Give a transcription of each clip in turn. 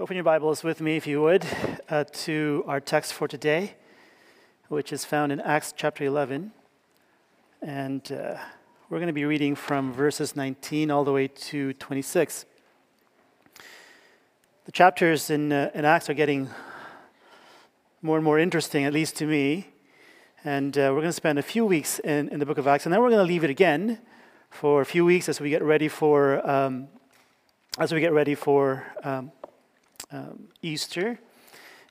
Open your Bibles with me, if you would, uh, to our text for today, which is found in Acts chapter 11. And uh, we're going to be reading from verses 19 all the way to 26. The chapters in, uh, in Acts are getting more and more interesting, at least to me. And uh, we're going to spend a few weeks in, in the book of Acts, and then we're going to leave it again for a few weeks as we get ready for, um, as we get ready for um, um, Easter,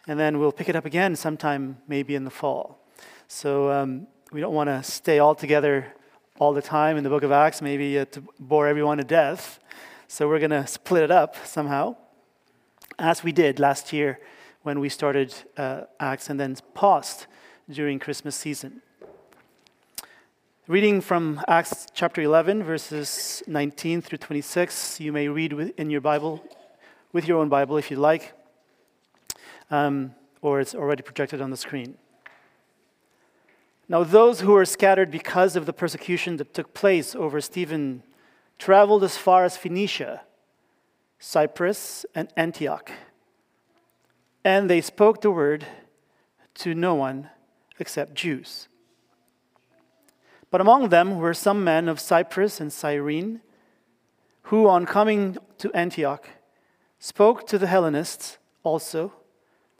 and then we'll pick it up again sometime maybe in the fall. So um, we don't want to stay all together all the time in the book of Acts, maybe uh, to bore everyone to death. So we're going to split it up somehow, as we did last year when we started uh, Acts and then paused during Christmas season. Reading from Acts chapter 11, verses 19 through 26, you may read in your Bible with your own Bible if you'd like, um, or it's already projected on the screen. Now, those who were scattered because of the persecution that took place over Stephen traveled as far as Phoenicia, Cyprus, and Antioch. And they spoke the word to no one except Jews. But among them were some men of Cyprus and Cyrene, who, on coming to Antioch, spoke to the Hellenists also,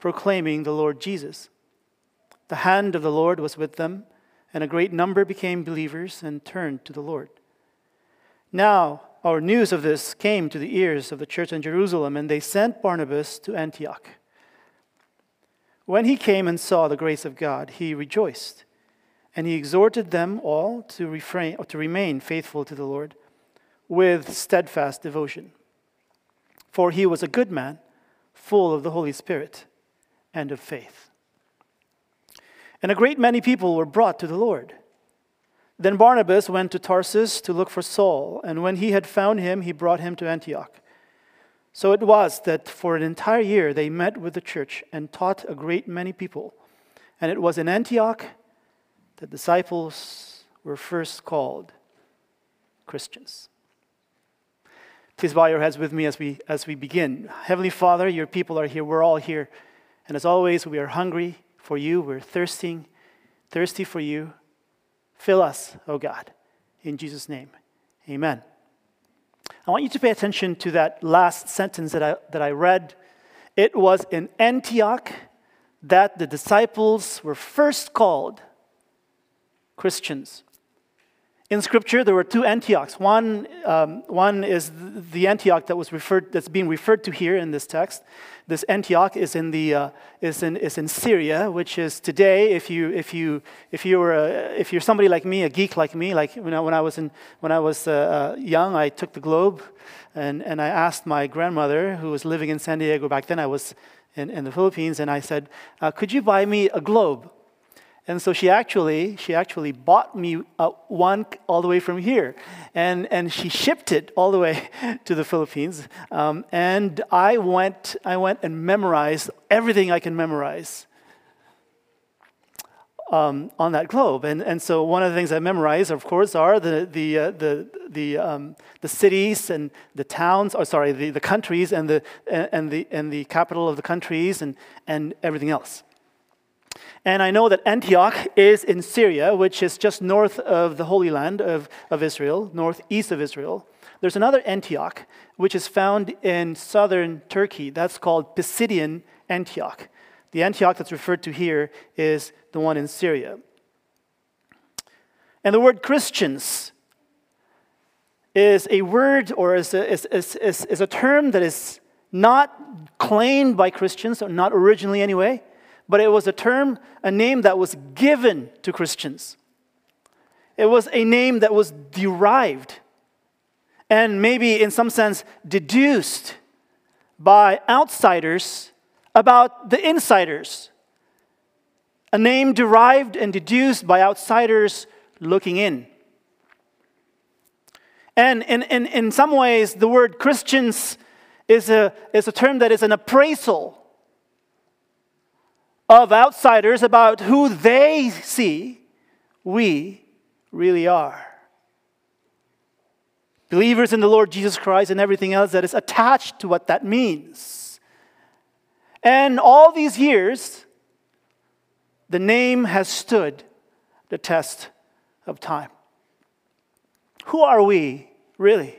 proclaiming the Lord Jesus. The hand of the Lord was with them, and a great number became believers and turned to the Lord. Now, our news of this came to the ears of the church in Jerusalem, and they sent Barnabas to Antioch. When he came and saw the grace of God, he rejoiced, and he exhorted them all to, refrain, or to remain faithful to the Lord with steadfast devotion for he was a good man, full of the Holy Spirit and of faith. And a great many people were brought to the Lord. Then Barnabas went to Tarsus to look for Saul, and when he had found him, he brought him to Antioch. So it was that for an entire year they met with the church and taught a great many people. And it was in Antioch that disciples were first called Christians. Please bow your heads with me as we, as we begin. Heavenly Father, your people are here. We're all here. And as always, we are hungry for you. We're thirsting, thirsty for you. Fill us, O oh God. In Jesus' name, amen. I want you to pay attention to that last sentence that I, that I read. It was in Antioch that the disciples were first called Christians. In Scripture, there were two Antiochs. One, um, one is the Antioch that was referred, that's being referred to here in this text. This Antioch is in, the, uh, is in, is in Syria, which is today, if, you, if, you, if, you were a, if you're somebody like me, a geek like me, like when I, when I was, in, when I was uh, uh, young, I took the globe and, and I asked my grandmother, who was living in San Diego back then, I was in, in the Philippines, and I said, uh, Could you buy me a globe? And so she actually, she actually bought me uh, one all the way from here. And, and she shipped it all the way to the Philippines. Um, and I went, I went and memorized everything I can memorize um, on that globe. And, and so one of the things I memorize, of course, are the, the, uh, the, the, um, the cities and the towns, or sorry, the, the countries and the, and, the, and the capital of the countries and, and everything else. And I know that Antioch is in Syria, which is just north of the Holy Land of, of Israel, northeast of Israel. There's another Antioch, which is found in southern Turkey. That's called Pisidian Antioch. The Antioch that's referred to here is the one in Syria. And the word Christians is a word or is a, is, is, is, is a term that is not claimed by Christians, or not originally anyway but it was a term, a name that was given to Christians. It was a name that was derived and maybe in some sense deduced by outsiders about the insiders. A name derived and deduced by outsiders looking in. And in, in, in some ways, the word Christians is a, is a term that is an appraisal of outsiders about who they see we really are. Believers in the Lord Jesus Christ and everything else that is attached to what that means. And all these years, the name has stood the test of time. Who are we, really?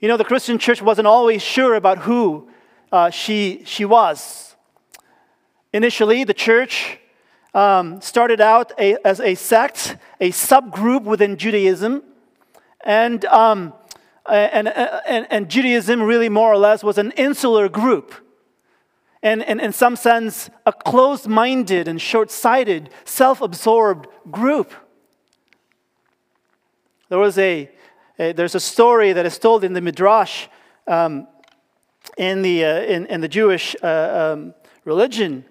You know, the Christian church wasn't always sure about who uh, she, she was. Initially, the church um, started out a, as a sect, a subgroup within Judaism, and, um, and, and, and Judaism really more or less was an insular group. And, and in some sense, a closed minded and short sighted, self absorbed group. There was a, a, there's a story that is told in the Midrash um, in, the, uh, in, in the Jewish uh, um, religion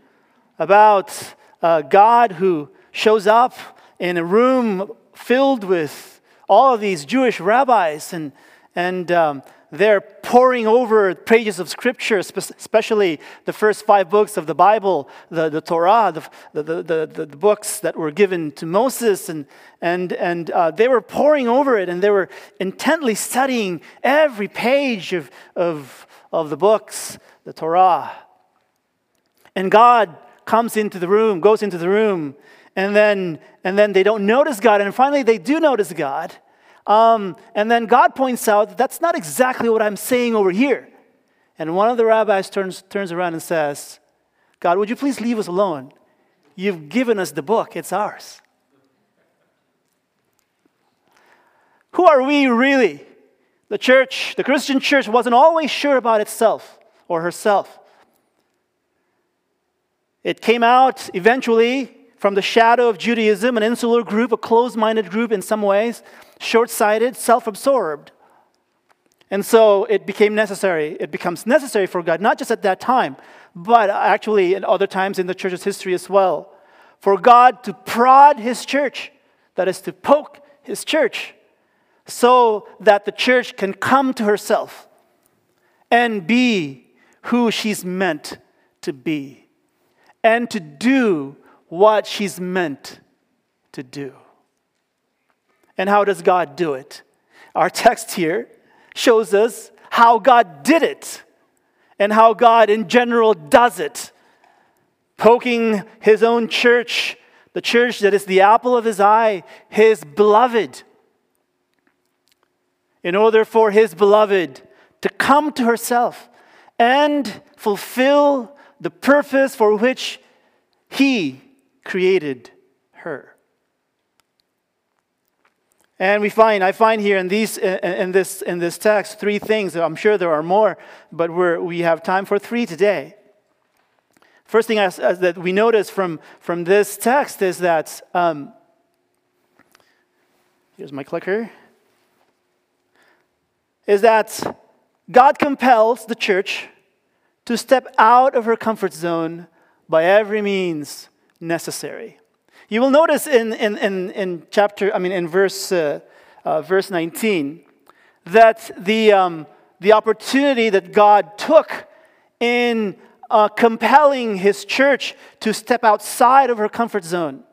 about uh, God who shows up in a room filled with all of these Jewish rabbis, and, and um, they're poring over pages of scripture, especially the first five books of the Bible, the, the Torah, the, the, the, the books that were given to Moses. And, and, and uh, they were poring over it and they were intently studying every page of, of, of the books, the Torah. And God comes into the room, goes into the room, and then, and then they don't notice God. And finally, they do notice God. Um, and then God points out that's not exactly what I'm saying over here. And one of the rabbis turns, turns around and says, God, would you please leave us alone? You've given us the book, it's ours. Who are we really? The church, the Christian church, wasn't always sure about itself or herself. It came out eventually from the shadow of Judaism, an insular group, a closed minded group in some ways, short sighted, self absorbed. And so it became necessary, it becomes necessary for God, not just at that time, but actually in other times in the church's history as well, for God to prod his church, that is, to poke his church, so that the church can come to herself and be who she's meant to be and to do what she's meant to do. And how does God do it? Our text here shows us how God did it and how God in general does it. Poking his own church, the church that is the apple of his eye, his beloved. In order for his beloved to come to herself and fulfill the purpose for which He created her. And we find, I find here in, these, in, this, in this text three things. I'm sure there are more, but we're, we have time for three today. First thing that we notice from, from this text is that, um, here's my clicker, is that God compels the church to step out of her comfort zone by every means necessary. You will notice in, in, in, in chapter, I mean, in verse, uh, uh, verse 19, that the, um, the opportunity that God took in uh, compelling his church to step outside of her comfort zone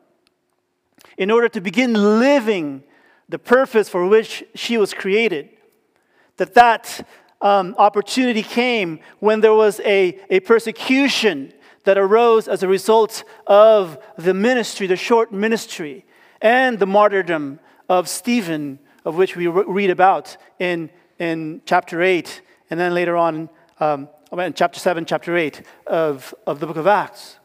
in order to begin living the purpose for which she was created, that that um, opportunity came when there was a, a persecution that arose as a result of the ministry, the short ministry, and the martyrdom of Stephen, of which we read about in, in chapter 8, and then later on um, in chapter 7, chapter 8 of, of the book of Acts.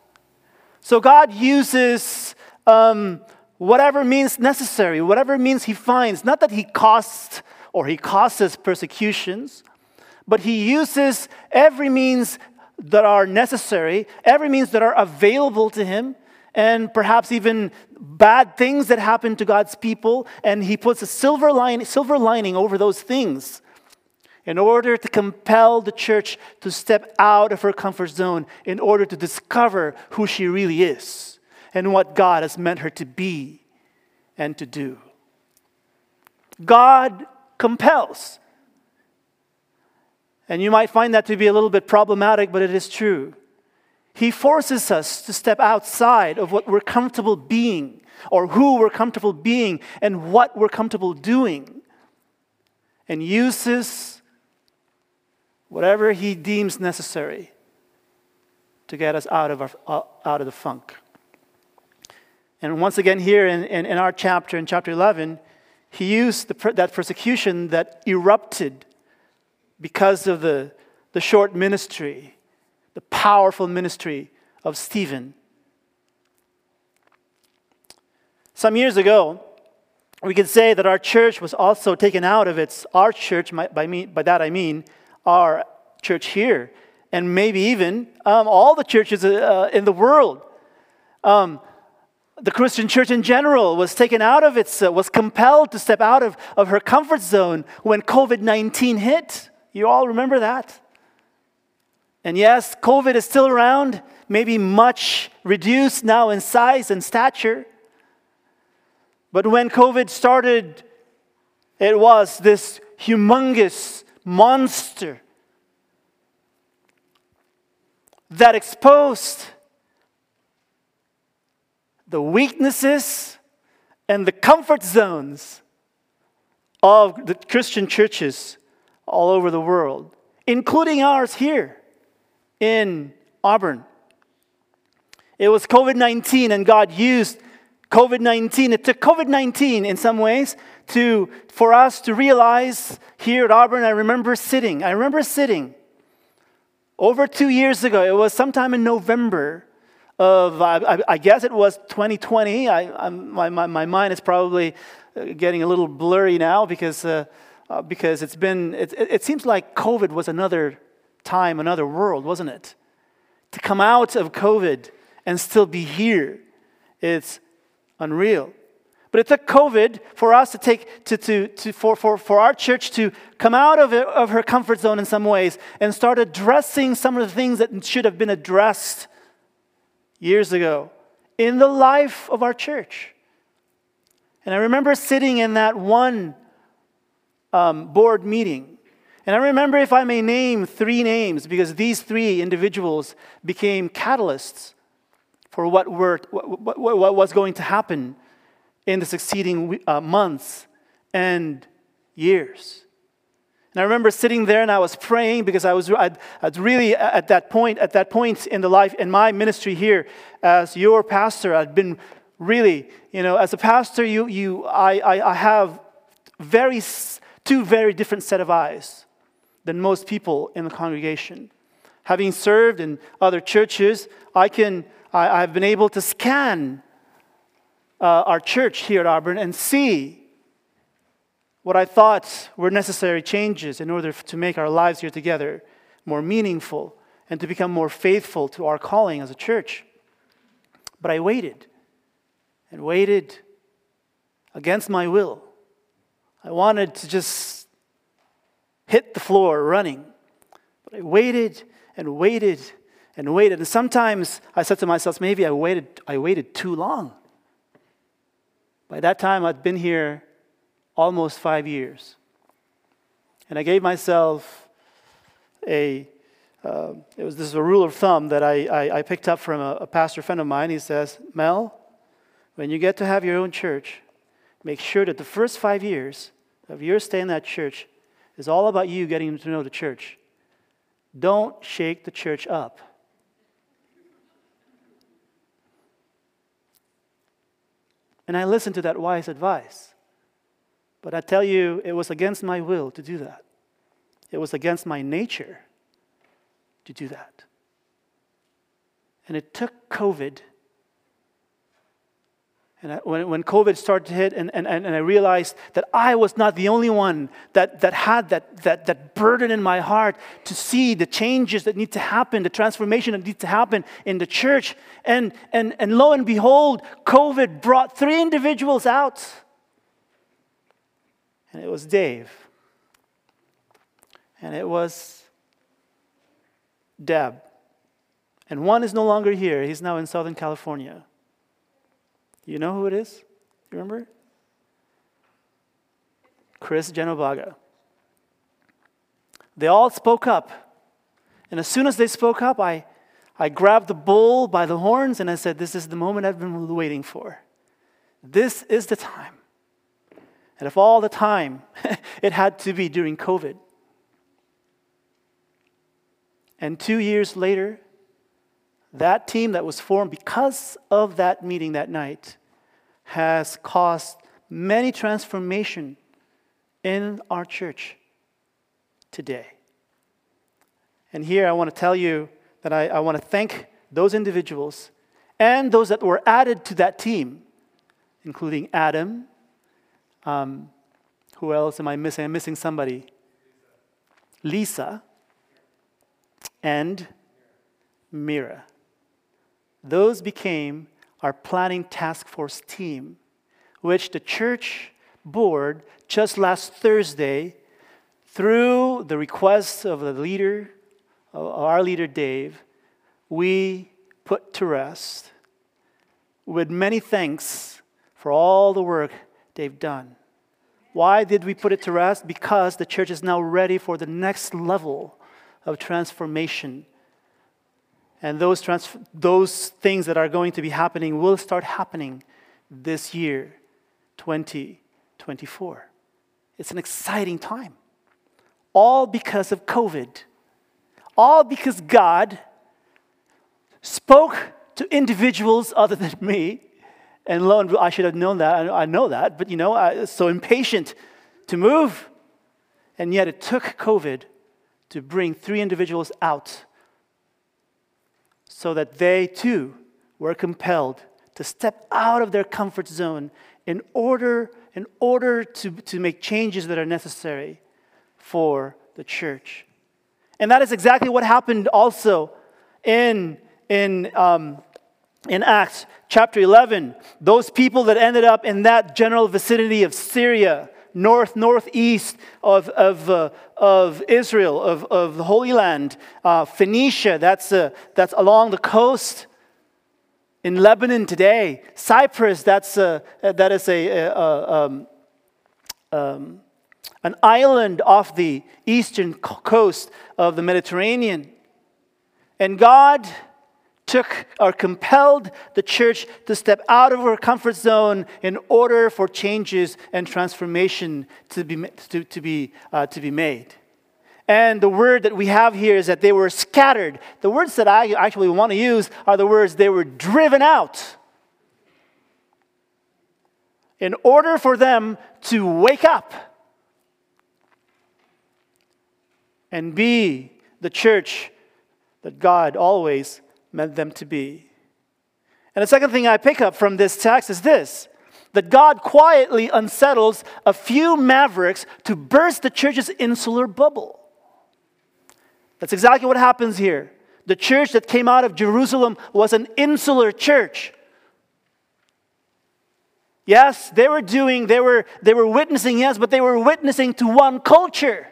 So God uses um, whatever means necessary, whatever means He finds, not that He costs or He causes persecutions but he uses every means that are necessary, every means that are available to him, and perhaps even bad things that happen to God's people, and he puts a silver, line, silver lining over those things in order to compel the church to step out of her comfort zone, in order to discover who she really is and what God has meant her to be and to do. God compels. And you might find that to be a little bit problematic, but it is true. He forces us to step outside of what we're comfortable being, or who we're comfortable being, and what we're comfortable doing, and uses whatever He deems necessary to get us out of, our, uh, out of the funk. And once again, here in, in, in our chapter, in chapter 11, he used the, that persecution that erupted because of the, the short ministry, the powerful ministry of Stephen. Some years ago, we could say that our church was also taken out of its, our church, by, me, by that I mean our church here, and maybe even um, all the churches uh, in the world. Um, the Christian church in general was taken out of its, uh, was compelled to step out of, of her comfort zone when COVID 19 hit. You all remember that? And yes, COVID is still around, maybe much reduced now in size and stature. But when COVID started, it was this humongous monster that exposed the weaknesses and the comfort zones of the Christian churches all over the world, including ours here in Auburn. It was COVID 19, and God used COVID 19. It took COVID 19 in some ways to, for us to realize here at Auburn. I remember sitting, I remember sitting over two years ago. It was sometime in November of, I, I guess it was 2020. I, my, my, my, mind is probably uh, getting a little blurry now because, uh, uh, because it's been, it, it seems like COVID was another time, another world, wasn't it? To come out of COVID and still be here, it's unreal. But it took COVID for us to take, to, to, to, for, for, for our church to come out of, it, of her comfort zone in some ways and start addressing some of the things that should have been addressed years ago in the life of our church. And I remember sitting in that one um, board meeting. And I remember, if I may name three names, because these three individuals became catalysts for what, were, what, what, what was going to happen in the succeeding uh, months and years. And I remember sitting there and I was praying because I was I'd, I'd, really at that point, at that point in the life, in my ministry here as your pastor, I'd been really, you know, as a pastor, you, you, I, I, I have very, two very different set of eyes than most people in the congregation. Having served in other churches, I can, I, I've been able to scan uh, our church here at Auburn and see what I thought were necessary changes in order to make our lives here together more meaningful and to become more faithful to our calling as a church. But I waited and waited against my will. I wanted to just hit the floor running. But I waited and waited and waited. And sometimes I said to myself, maybe I waited, I waited too long. By that time, I'd been here almost five years. And I gave myself a, uh, it was this is a rule of thumb that I, I, I picked up from a, a pastor friend of mine. He says, Mel, when you get to have your own church, make sure that the first five years of your stay in that church is all about you getting to know the church. Don't shake the church up. And I listened to that wise advice. But I tell you, it was against my will to do that. It was against my nature to do that. And it took COVID. And I, when, when COVID started to hit, and, and, and I realized that I was not the only one that, that had that, that, that burden in my heart to see the changes that need to happen, the transformation that needs to happen in the church. And, and, and lo and behold, COVID brought three individuals out and it was Dave. And it was Deb. And one is no longer here, he's now in Southern California. You know who it is? You remember? Chris Genobaga. They all spoke up. And as soon as they spoke up, I, I grabbed the bull by the horns and I said, This is the moment I've been waiting for. This is the time. And if all the time it had to be during COVID. And two years later, that team that was formed because of that meeting that night has caused many transformation in our church today. And here I want to tell you that I, I want to thank those individuals and those that were added to that team, including Adam. Um, who else am I missing? I'm missing somebody. Lisa and Mira. Those became our planning task force team, which the church board just last Thursday, through the request of the leader, our leader Dave, we put to rest with many thanks for all the work they've done. Why did we put it to rest? Because the church is now ready for the next level of transformation. And those, trans- those things that are going to be happening will start happening this year, 2024. It's an exciting time. All because of COVID. All because God spoke to individuals other than me and lo and I should have known that. I know that, but you know, I was so impatient to move. And yet it took COVID to bring three individuals out so that they too were compelled to step out of their comfort zone in order, in order to, to make changes that are necessary for the church. And that is exactly what happened also in, in um, in Acts chapter 11, those people that ended up in that general vicinity of Syria, north, northeast of, of, uh, of Israel, of, of the Holy Land, uh, Phoenicia, that's, uh, that's along the coast. In Lebanon today, Cyprus, that's a, that is a, a, a um, um, an island off the eastern coast of the Mediterranean. And God took or compelled the church to step out of her comfort zone in order for changes and transformation to be, to, to be, uh, to be made. And the word that we have here is that they were scattered. The words that I actually want to use are the words they were driven out. In order for them to wake up and be the church that God always meant them to be. And the second thing I pick up from this text is this that God quietly unsettles a few mavericks to burst the church's insular bubble. That's exactly what happens here. The church that came out of Jerusalem was an insular church. Yes, they were doing, they were, they were witnessing, yes, but they were witnessing to one culture,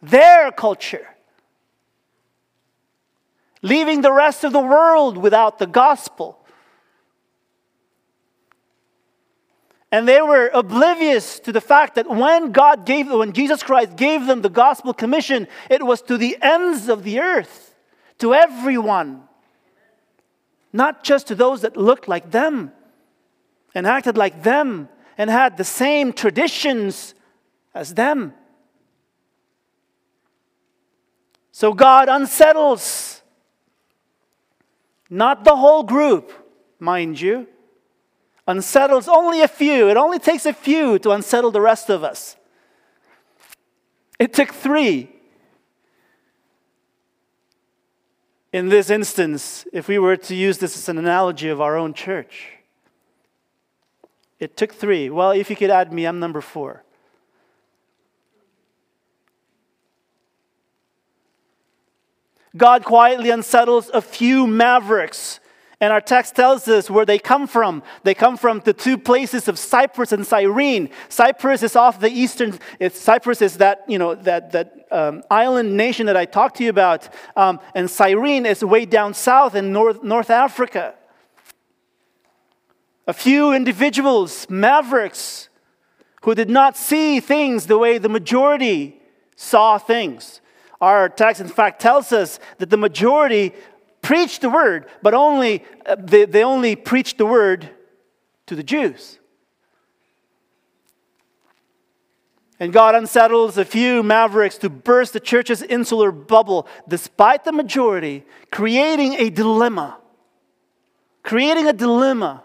their culture leaving the rest of the world without the gospel. And they were oblivious to the fact that when God gave, when Jesus Christ gave them the gospel commission, it was to the ends of the earth, to everyone, not just to those that looked like them and acted like them and had the same traditions as them. So God unsettles not the whole group, mind you. Unsettles only a few. It only takes a few to unsettle the rest of us. It took three. In this instance, if we were to use this as an analogy of our own church, it took three. Well, if you could add me, I'm number four. God quietly unsettles a few mavericks. And our text tells us where they come from. They come from the two places of Cyprus and Cyrene. Cyprus is off the eastern. Cyprus is that you know that that um, island nation that I talked to you about, um, and Cyrene is way down south in North North Africa. A few individuals, mavericks, who did not see things the way the majority saw things. Our text, in fact, tells us that the majority preached the word, but only uh, they, they only preached the word to the Jews. And God unsettles a few mavericks to burst the church's insular bubble, despite the majority, creating a dilemma. Creating a dilemma.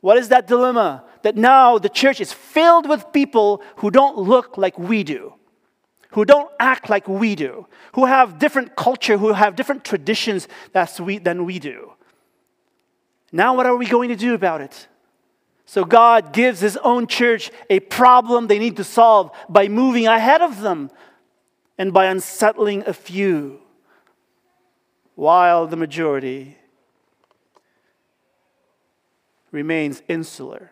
What is that dilemma? That now the church is filled with people who don't look like we do, who don't act like we do, who have different culture, who have different traditions that sweet than we do. Now, what are we going to do about it? So God gives his own church a problem they need to solve by moving ahead of them and by unsettling a few, while the majority remains insular.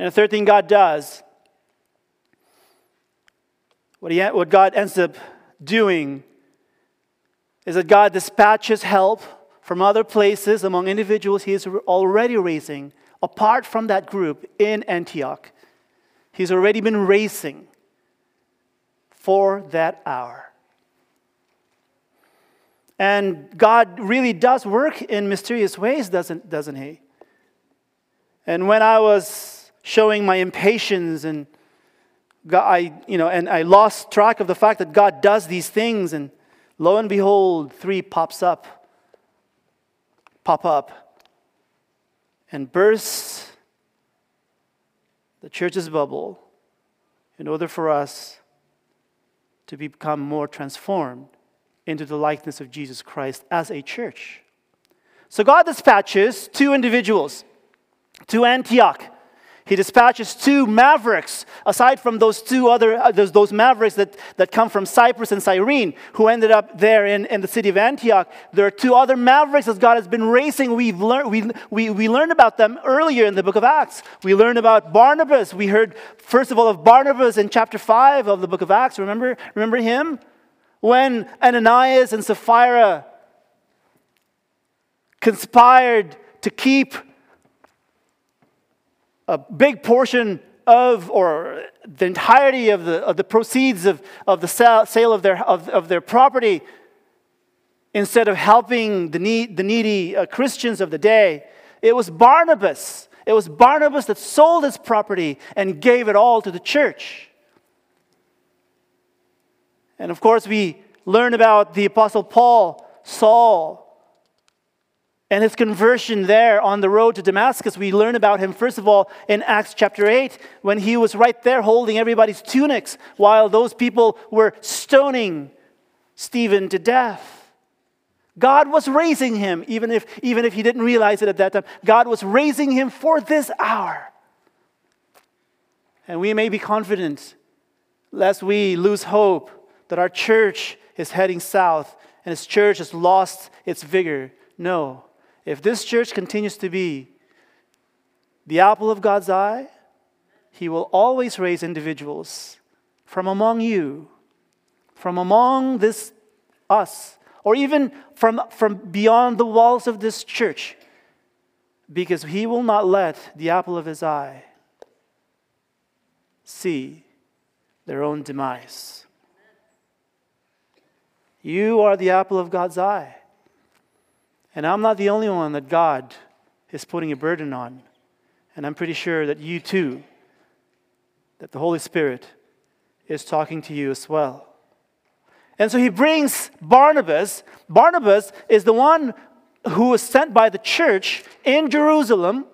And the third thing God does, what, he, what God ends up doing is that God dispatches help from other places among individuals he is already raising apart from that group in Antioch. He's already been raising for that hour. And God really does work in mysterious ways, doesn't, doesn't He? And when I was showing my impatience and God, I, you know, and I lost track of the fact that God does these things and Lo and behold, three pops up, pop up, and bursts the church's bubble in order for us to become more transformed into the likeness of Jesus Christ as a church. So God dispatches two individuals to Antioch he dispatches two mavericks, aside from those two other, uh, those, those, mavericks that, that come from Cyprus and Cyrene, who ended up there in, in the city of Antioch. There are two other mavericks that God has been raising. We've learned, we, we, we learned about them earlier in the book of Acts. We learned about Barnabas. We heard, first of all, of Barnabas in chapter 5 of the book of Acts. Remember, remember him? When Ananias and Sapphira conspired to keep a big portion of, or the entirety of the, of the proceeds of, of the sale of their, of, of their property, instead of helping the, need, the needy uh, Christians of the day, it was Barnabas. It was Barnabas that sold his property and gave it all to the church. And of course, we learn about the Apostle Paul, Saul, and his conversion there on the road to Damascus, we learn about him, first of all, in Acts chapter 8, when he was right there holding everybody's tunics while those people were stoning Stephen to death. God was raising him, even if, even if he didn't realize it at that time. God was raising him for this hour. And we may be confident, lest we lose hope, that our church is heading south and his church has lost its vigor. No. If this church continues to be the apple of God's eye, He will always raise individuals from among you, from among this us, or even from, from beyond the walls of this church, because He will not let the apple of His eye see their own demise. You are the apple of God's eye. And I'm not the only one that God is putting a burden on. And I'm pretty sure that you too, that the Holy Spirit is talking to you as well. And so he brings Barnabas. Barnabas is the one who was sent by the church in Jerusalem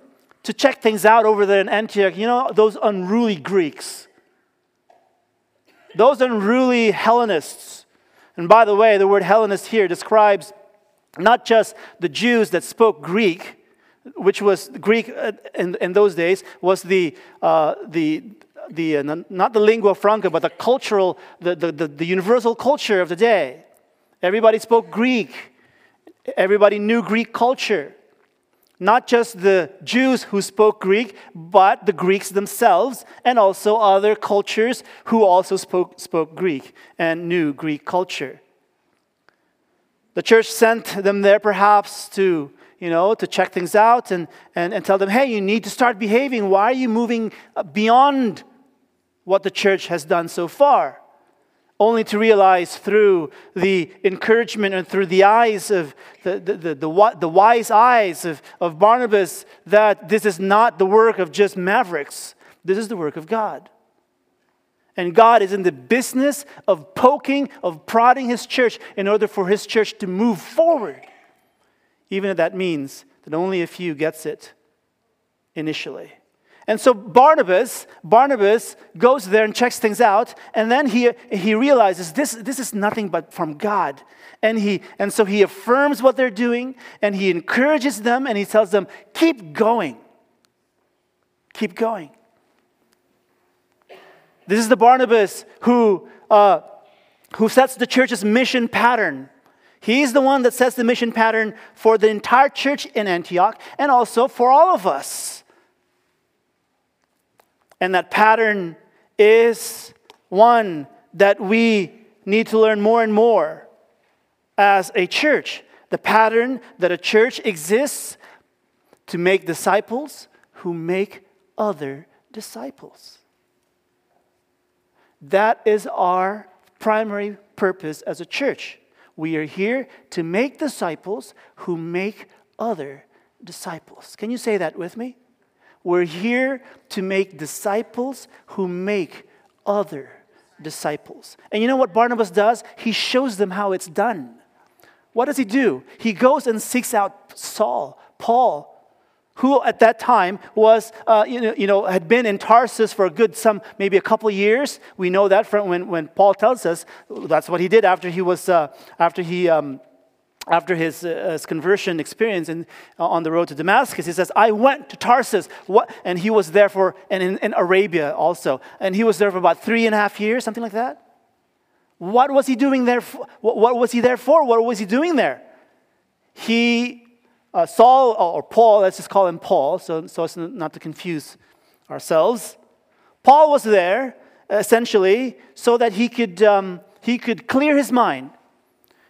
to check things out over there in Antioch. You know, those unruly Greeks, those unruly Hellenists. And by the way, the word Hellenist here describes not just the Jews that spoke Greek, which was Greek uh, in, in those days, was the, uh, the, the uh, not the lingua franca, but the cultural, the, the, the, the universal culture of the day. Everybody spoke Greek. Everybody knew Greek culture. Not just the Jews who spoke Greek, but the Greeks themselves, and also other cultures who also spoke, spoke Greek and knew Greek culture. The church sent them there perhaps to, you know, to check things out and, and, and tell them, hey, you need to start behaving. Why are you moving uh, beyond what the church has done so far? only to realize through the encouragement and through the eyes of the, the, the, the, the wise eyes of, of Barnabas that this is not the work of just mavericks, this is the work of God. And God is in the business of poking, of prodding His church in order for His church to move forward, even if that means that only a few gets it initially. And so Barnabas, Barnabas goes there and checks things out, and then he, he realizes this, this is nothing but from God. And, he, and so he affirms what they're doing, and he encourages them, and he tells them, keep going. Keep going. This is the Barnabas who, uh, who sets the church's mission pattern. He's the one that sets the mission pattern for the entire church in Antioch and also for all of us. And that pattern is one that we need to learn more and more as a church. The pattern that a church exists to make disciples who make other disciples. That is our primary purpose as a church. We are here to make disciples who make other disciples. Can you say that with me? We're here to make disciples who make other disciples. And you know what Barnabas does? He shows them how it's done. What does he do? He goes and seeks out Saul, Paul, who at that time was, uh, you, know, you know, had been in Tarsus for a good some, maybe a couple of years. We know that from when, when Paul tells us that's what he did after he was, uh, after he um, after his, uh, his, conversion experience in, uh, on the road to Damascus, he says, I went to Tarsus. What? And he was there for, and in, in Arabia also. And he was there for about three and a half years, something like that. What was he doing there? For? What, what was he there for? What was he doing there? He, uh, Saul, or Paul, let's just call him Paul, so, so as not to confuse ourselves. Paul was there essentially so that he could, um, he could clear his mind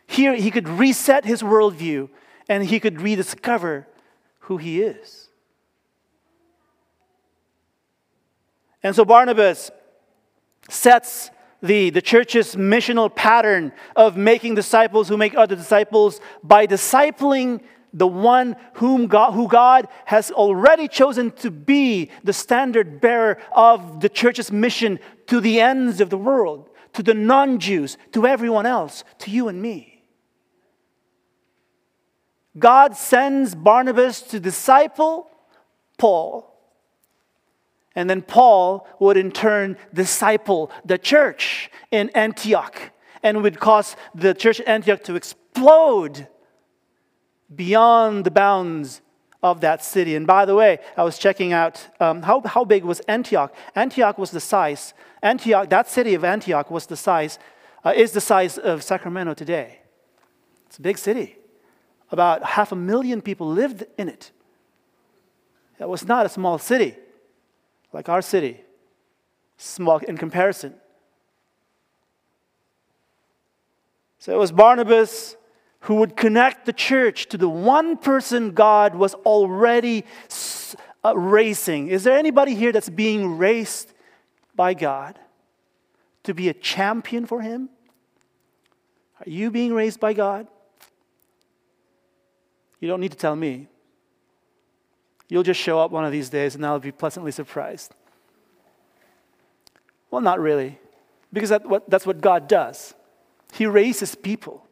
here, he could reset his worldview and he could rediscover who he is. And so Barnabas sets the, the church's missional pattern of making disciples who make other disciples by discipling the one whom God, who God has already chosen to be the standard bearer of the church's mission to the ends of the world, to the non Jews, to everyone else, to you and me. God sends Barnabas to disciple Paul. And then Paul would in turn disciple the church in Antioch and would cause the church in Antioch to explode beyond the bounds of that city. And by the way, I was checking out um, how, how big was Antioch. Antioch was the size, Antioch, that city of Antioch was the size, uh, is the size of Sacramento today. It's a big city. About half a million people lived in it. It was not a small city like our city, small in comparison. So it was Barnabas who would connect the church to the one person God was already uh, racing. Is there anybody here that's being raced by God to be a champion for Him? Are you being raised by God? You don't need to tell me. You'll just show up one of these days and I'll be pleasantly surprised. Well, not really, because that's what God does. He raises people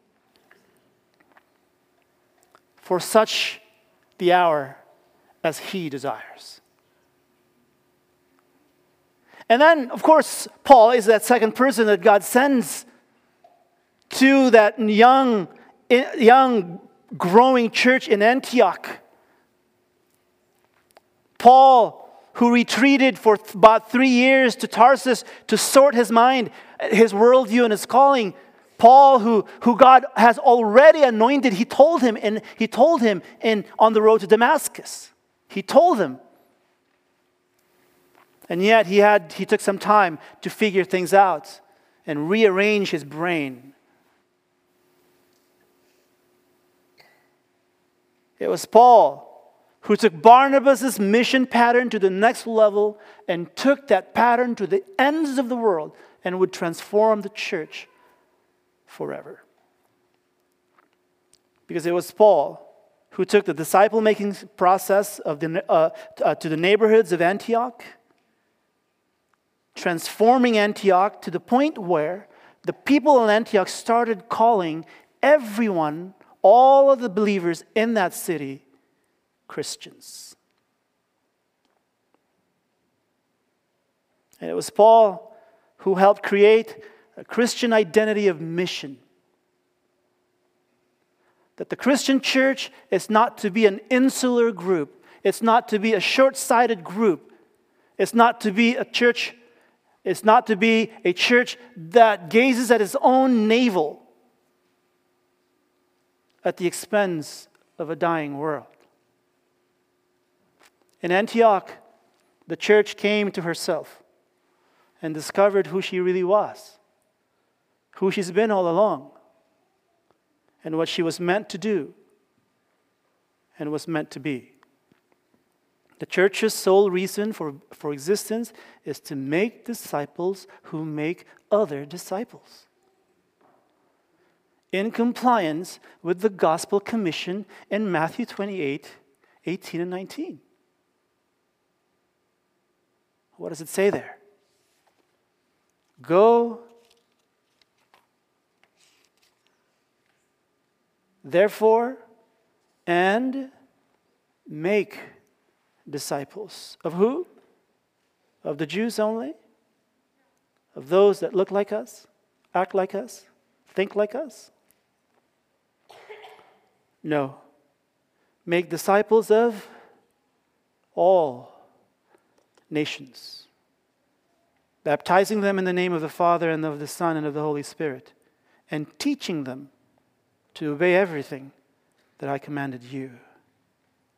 for such the hour as He desires. And then, of course, Paul is that second person that God sends to that young, young growing church in Antioch. Paul, who retreated for about three years to Tarsus to sort his mind, his worldview, and his calling. Paul, who, who God has already anointed, he told him, and he told him in, on the road to Damascus. He told him. And yet he had he took some time to figure things out and rearrange his brain. It was Paul who took Barnabas' mission pattern to the next level and took that pattern to the ends of the world and would transform the church forever. Because it was Paul who took the disciple making process of the, uh, uh, to the neighborhoods of Antioch, transforming Antioch to the point where the people in Antioch started calling everyone, all of the believers in that city, Christians. And it was Paul who helped create a Christian identity of mission. That the Christian church is not to be an insular group, it's not to be a short sighted group, it's not to be a church. It's not to be a church that gazes at its own navel at the expense of a dying world. In Antioch, the church came to herself and discovered who she really was, who she's been all along, and what she was meant to do and was meant to be. The church's sole reason for, for existence is to make disciples who make other disciples. In compliance with the gospel commission in Matthew 28 18 and 19. What does it say there? Go, therefore, and make disciples. Of who? Of the Jews only? Of those that look like us, act like us, think like us? No. Make disciples of all nations, baptizing them in the name of the Father and of the Son and of the Holy Spirit, and teaching them to obey everything that I commanded you.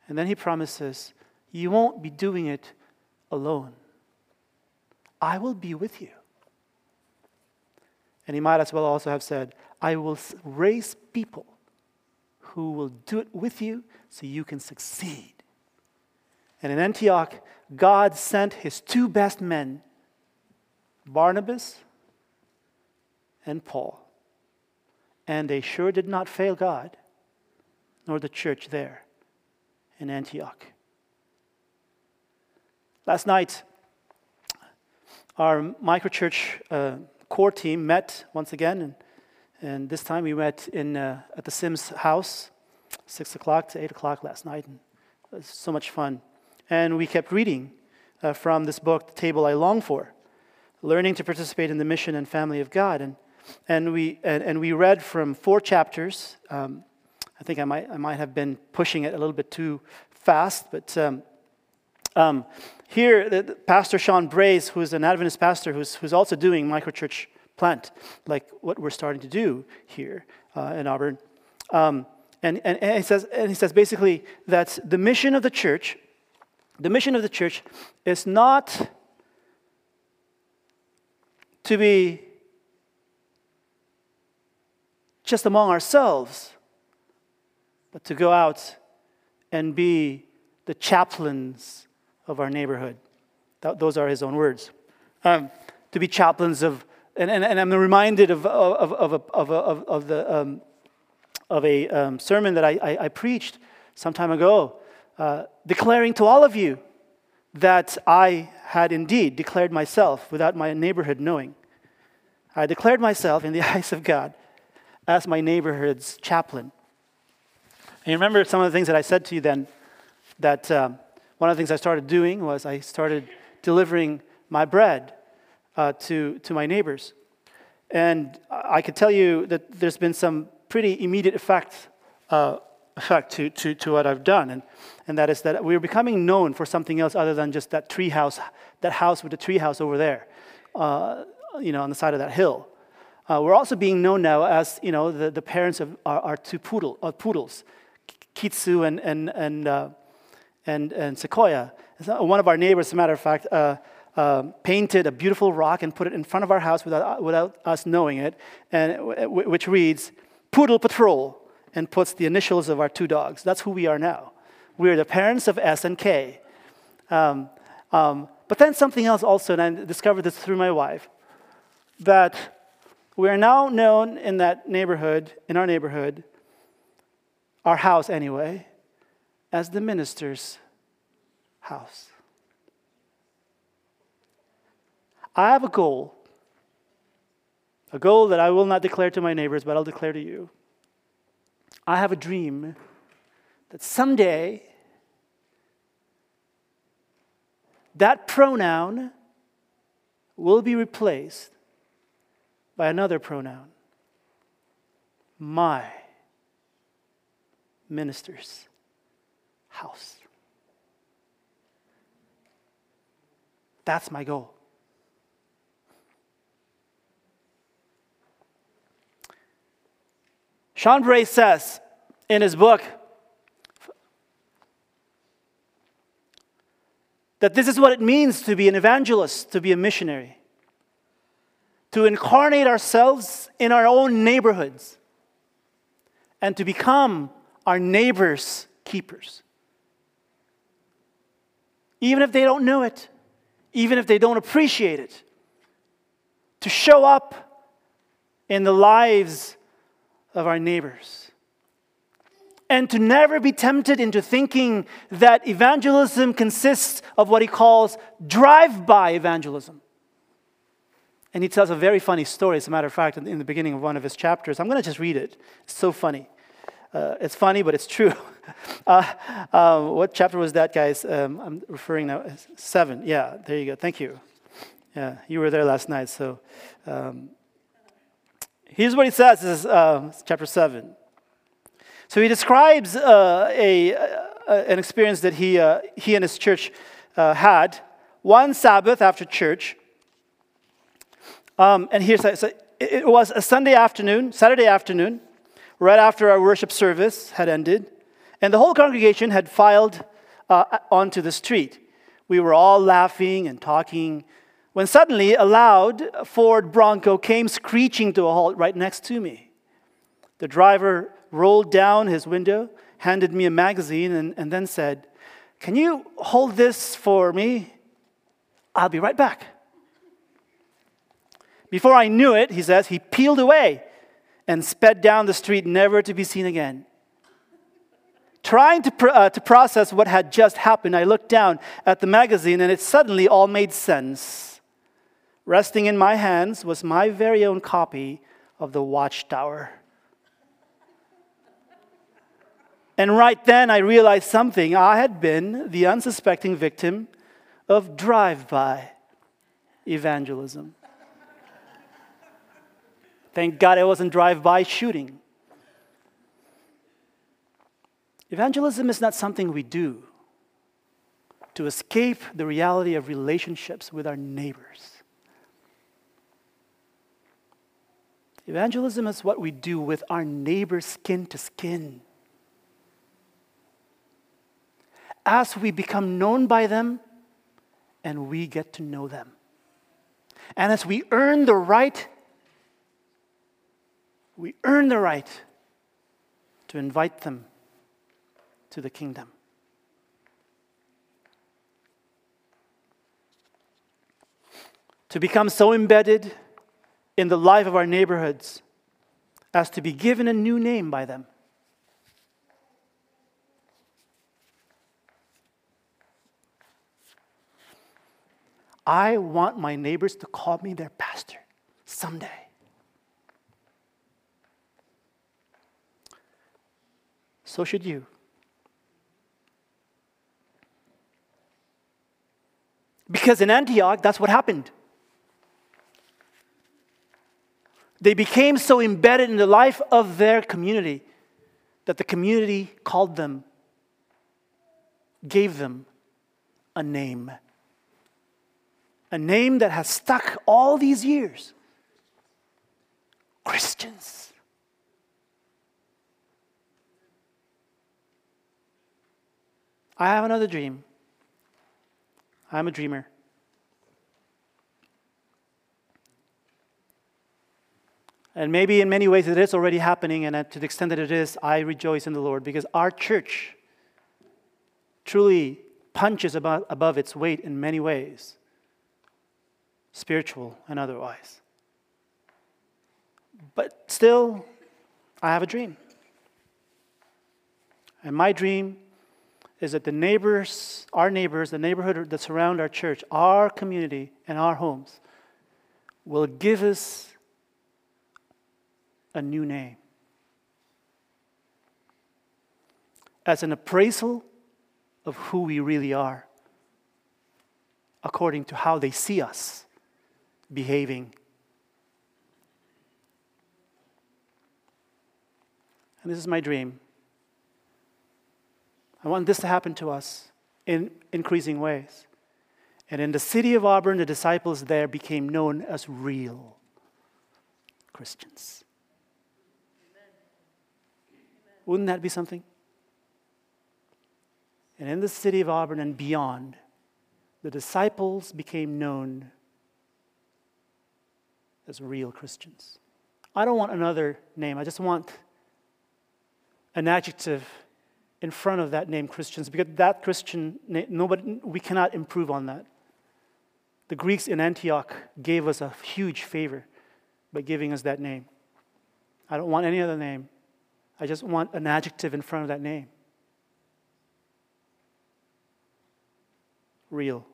And then he promises, You won't be doing it alone. I will be with you. And he might as well also have said, I will raise people who will do it with you so you can succeed. And in Antioch, God sent his two best men, Barnabas and Paul. And they sure did not fail God, nor the church there in Antioch. Last night, our microchurch uh, core team met once again, and, and this time we met in, uh, at the Sims house, 6 o'clock to 8 o'clock last night. And it was so much fun. And we kept reading uh, from this book, The Table I Long For, learning to participate in the mission and family of God. And, and, we, and, and we read from four chapters. Um, I think I might, I might have been pushing it a little bit too fast, but um, um, here, the, the Pastor Sean Brace, who's an Adventist pastor who's, who's also doing microchurch plant, like what we're starting to do here uh, in Auburn. Um, and, and, and, he says, and he says basically that the mission of the church the mission of the church is not to be just among ourselves, but to go out and be the chaplains of our neighborhood. That, those are his own words. Um, to be chaplains of, and, and, and I'm reminded of, of, of, of, of, of the, um, of a um, sermon that I, I, I, preached some time ago uh, declaring to all of you that I had indeed declared myself without my neighborhood knowing. I declared myself in the eyes of God as my neighborhood's chaplain. And you remember some of the things that I said to you then that um, one of the things I started doing was I started delivering my bread uh, to, to my neighbors. And I could tell you that there's been some pretty immediate effect uh, effect to, to, to what I've done. And, and that is that we're becoming known for something else other than just that tree house, that house with the tree house over there, uh, you know, on the side of that hill. Uh, we're also being known now as, you know, the, the parents of our, our two poodle, uh, poodles, Kitsu and, and, and, uh, and, and Sequoia. One of our neighbors, as a matter of fact, uh, uh, painted a beautiful rock and put it in front of our house without, without us knowing it, and, which reads, Poodle Patrol and puts the initials of our two dogs. That's who we are now. We're the parents of S and K. Um, um, but then something else also, and I discovered this through my wife, that we are now known in that neighborhood, in our neighborhood, our house anyway, as the minister's house. I have a goal, a goal that I will not declare to my neighbors, but I'll declare to you. I have a dream that someday that pronoun will be replaced by another pronoun my minister's house. That's my goal. Sean Bray says in his book that this is what it means to be an evangelist, to be a missionary, to incarnate ourselves in our own neighborhoods, and to become our neighbors' keepers. Even if they don't know it, even if they don't appreciate it, to show up in the lives of our neighbors. And to never be tempted into thinking that evangelism consists of what he calls drive by evangelism. And he tells a very funny story, as a matter of fact, in the beginning of one of his chapters. I'm going to just read it. It's so funny. Uh, it's funny, but it's true. Uh, uh, what chapter was that, guys? Um, I'm referring now. Seven. Yeah, there you go. Thank you. Yeah, you were there last night, so um, Here's what he says, this is uh, chapter 7. So he describes uh, a, uh, an experience that he, uh, he and his church uh, had one Sabbath after church. Um, and here's so it was a Sunday afternoon, Saturday afternoon, right after our worship service had ended, and the whole congregation had filed uh, onto the street. We were all laughing and talking when suddenly a loud Ford Bronco came screeching to a halt right next to me. The driver rolled down his window, handed me a magazine, and, and then said, Can you hold this for me? I'll be right back. Before I knew it, he says, he peeled away and sped down the street, never to be seen again. Trying to, pr- uh, to process what had just happened, I looked down at the magazine and it suddenly all made sense. Resting in my hands was my very own copy of The Watchtower. And right then I realized something. I had been the unsuspecting victim of drive by evangelism. Thank God it wasn't drive by shooting. Evangelism is not something we do to escape the reality of relationships with our neighbors. Evangelism is what we do with our neighbors skin to skin. As we become known by them and we get to know them. And as we earn the right, we earn the right to invite them to the kingdom. To become so embedded in the life of our neighborhoods as to be given a new name by them. I want my neighbors to call me their pastor someday. So should you. Because in Antioch, that's what happened. They became so embedded in the life of their community that the community called them, gave them a name. A name that has stuck all these years Christians. I have another dream. I'm a dreamer. And maybe in many ways it is already happening, and to the extent that it is, I rejoice in the Lord because our church truly punches above, its weight in many ways, spiritual and otherwise. But still, I have a dream. And my dream is that the neighbors, our neighbors, the neighborhood that surround our church, our community, and our homes will give us a new name. As an appraisal of who we really are, according to how they see us behaving. And this is my dream. I want this to happen to us in increasing ways. And in the city of Auburn, the disciples there became known as real Christians. Wouldn't that be something? And in the city of Auburn and beyond, the disciples became known as real Christians. I don't want another name, I just want an adjective in front of that name Christians because that Christian name, nobody we cannot improve on that. The Greeks in Antioch gave us a huge favor by giving us that name. I don't want any other name. I just want an adjective in front of that name. Real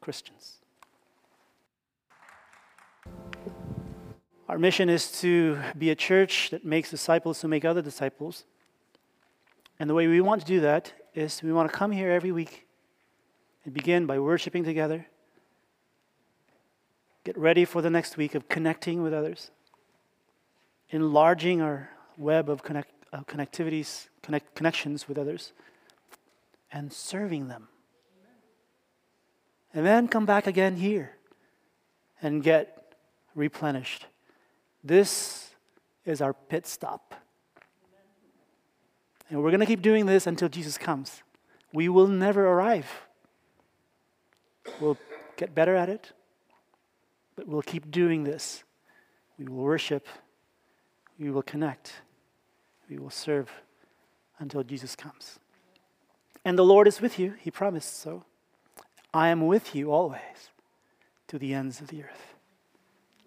Christians. Our mission is to be a church that makes disciples who make other disciples. And the way we want to do that is we want to come here every week and begin by worshiping together. Get ready for the next week of connecting with others, enlarging our web of connect, connectivities, connect, connections with others, and serving them. And then come back again here and get replenished. This is our pit stop. And we're going to keep doing this until Jesus comes. We will never arrive. We'll get better at it, but we'll keep doing this. We will worship, we will connect, we will serve until Jesus comes. And the Lord is with you, He promised so. I am with you always to the ends of the earth.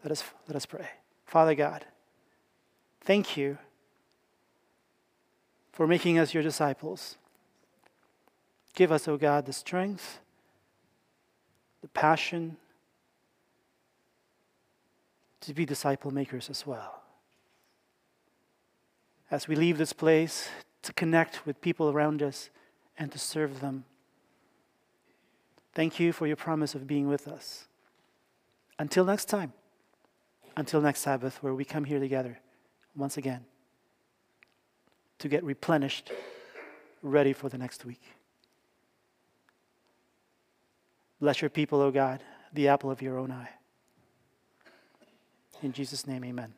Let us, let us pray. Father God, thank you for making us your disciples. Give us, O oh God, the strength, the passion to be disciple makers as well. As we leave this place, to connect with people around us and to serve them. Thank you for your promise of being with us. Until next time, until next Sabbath, where we come here together once again to get replenished, ready for the next week. Bless your people, O God, the apple of your own eye. In Jesus' name, amen.